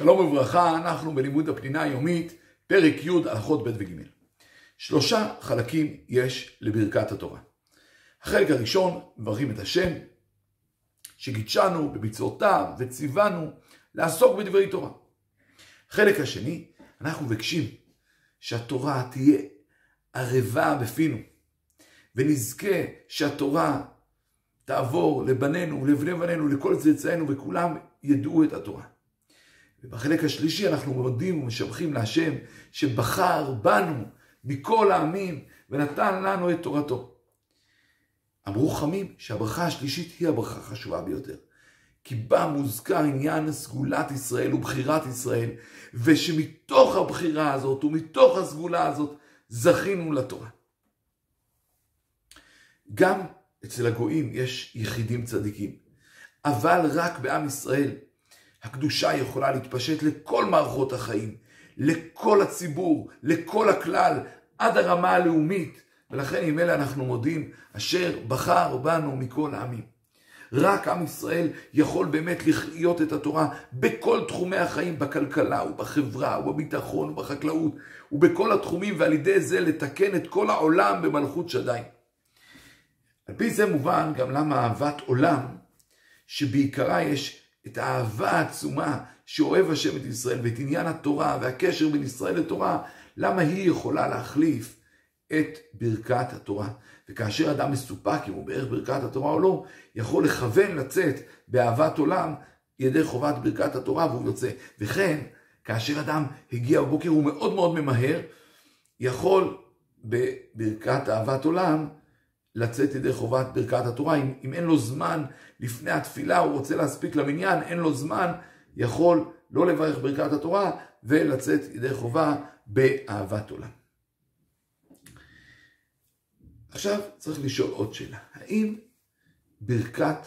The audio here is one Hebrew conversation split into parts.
שלום וברכה, אנחנו בלימוד הפנינה היומית, פרק י' הלכות ב' וג'. שלושה חלקים יש לברכת התורה. החלק הראשון, מברכים את השם, שגידשנו במצוותיו וציוונו לעסוק בדברי תורה. החלק השני, אנחנו מבקשים שהתורה תהיה ערבה בפינו, ונזכה שהתורה תעבור לבנינו ולבני בנינו, לכל צאצאינו, וכולם ידעו את התורה. ובחלק השלישי אנחנו מודים ומשבחים להשם שבחר בנו מכל העמים ונתן לנו את תורתו. אמרו חכמים שהברכה השלישית היא הברכה החשובה ביותר. כי בה מוזכר עניין סגולת ישראל ובחירת ישראל, ושמתוך הבחירה הזאת ומתוך הסגולה הזאת זכינו לתורה. גם אצל הגויים יש יחידים צדיקים, אבל רק בעם ישראל הקדושה יכולה להתפשט לכל מערכות החיים, לכל הציבור, לכל הכלל, עד הרמה הלאומית, ולכן עם אלה אנחנו מודים, אשר בחר בנו מכל העמים. רק עם ישראל יכול באמת לחיות את התורה בכל תחומי החיים, בכלכלה ובחברה ובביטחון ובחקלאות ובכל התחומים, ועל ידי זה לתקן את כל העולם במלכות שדי. על פי זה מובן גם למה אהבת עולם, שבעיקרה יש את האהבה העצומה שאוהב השם את ישראל ואת עניין התורה והקשר בין ישראל לתורה, למה היא יכולה להחליף את ברכת התורה. וכאשר אדם מסופק אם הוא בערך ברכת התורה או לא, יכול לכוון לצאת באהבת עולם ידי חובת ברכת התורה והוא יוצא. וכן, כאשר אדם הגיע בבוקר הוא מאוד מאוד ממהר, יכול בברכת אהבת עולם לצאת ידי חובת ברכת התורה. אם, אם אין לו זמן לפני התפילה, הוא רוצה להספיק למניין, אין לו זמן, יכול לא לברך ברכת התורה ולצאת ידי חובה באהבת עולם. עכשיו צריך לשאול עוד שאלה, האם ברכת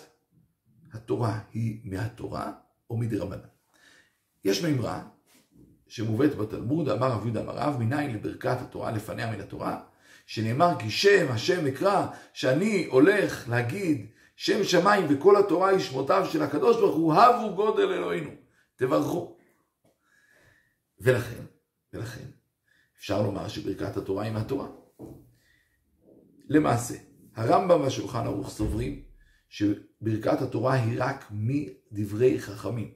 התורה היא מהתורה או מדרבנן? יש מימרה שמובאת בתלמוד, אמר רב יהודה אמר רב, מניין לברכת התורה לפניה מן התורה, שנאמר כי שם השם אקרא, שאני הולך להגיד שם שמיים וכל התורה היא שמותיו של הקדוש ברוך הוא, הבו גודל אלוהינו, תברכו. ולכן, ולכן, אפשר לומר שברכת התורה היא מהתורה. למעשה, הרמב"ם והשולחן ערוך סוברים שברכת התורה היא רק מדברי חכמים.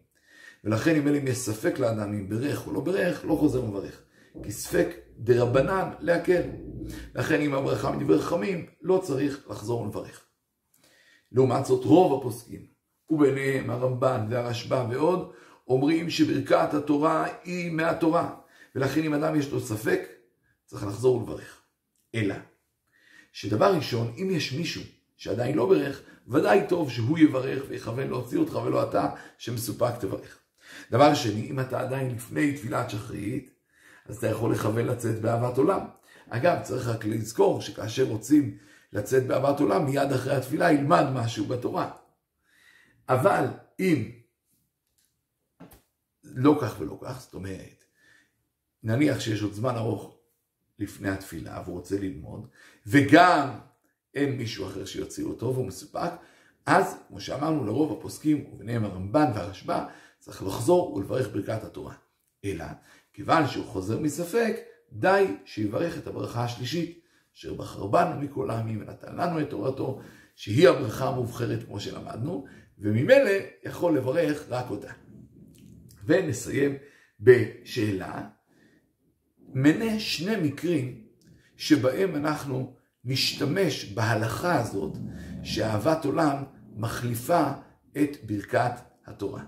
ולכן אם אלה יש ספק לאדם אם ברך או לא ברך, לא חוזר ומברך. כי ספק דרבנן להקל. לכן אם הברכה מדברי חכמים, לא צריך לחזור ולברך. לעומת זאת רוב הפוסקים, וביניהם הרמב"ן והרשב"א ועוד, אומרים שברכת התורה היא מהתורה, ולכן אם אדם יש לו ספק, צריך לחזור ולברך. אלא, שדבר ראשון, אם יש מישהו שעדיין לא ברך, ודאי טוב שהוא יברך ויכוון להוציא אותך ולא אתה, שמסופק תברך. דבר שני, אם אתה עדיין לפני תפילת שחרית, אז אתה יכול לכוון לצאת באהבת עולם. אגב, צריך רק לזכור שכאשר רוצים לצאת באהבת עולם, מיד אחרי התפילה ילמד משהו בתורה. אבל אם לא כך ולא כך, זאת אומרת, נניח שיש עוד זמן ארוך לפני התפילה והוא רוצה ללמוד, וגם אין מישהו אחר שיוציא אותו והוא מסופק, אז, כמו שאמרנו, לרוב הפוסקים, וביניהם הרמב"ן והרשב"א, צריך לחזור ולברך ברכת התורה. אלא, כיוון שהוא חוזר מספק, די שיברך את הברכה השלישית, אשר בחר בנו מכל העמים ונתן לנו את תורתו, שהיא הברכה המובחרת כמו שלמדנו, וממילא יכול לברך רק אותה. ונסיים בשאלה, מנה שני מקרים שבהם אנחנו נשתמש בהלכה הזאת שאהבת עולם מחליפה את ברכת התורה.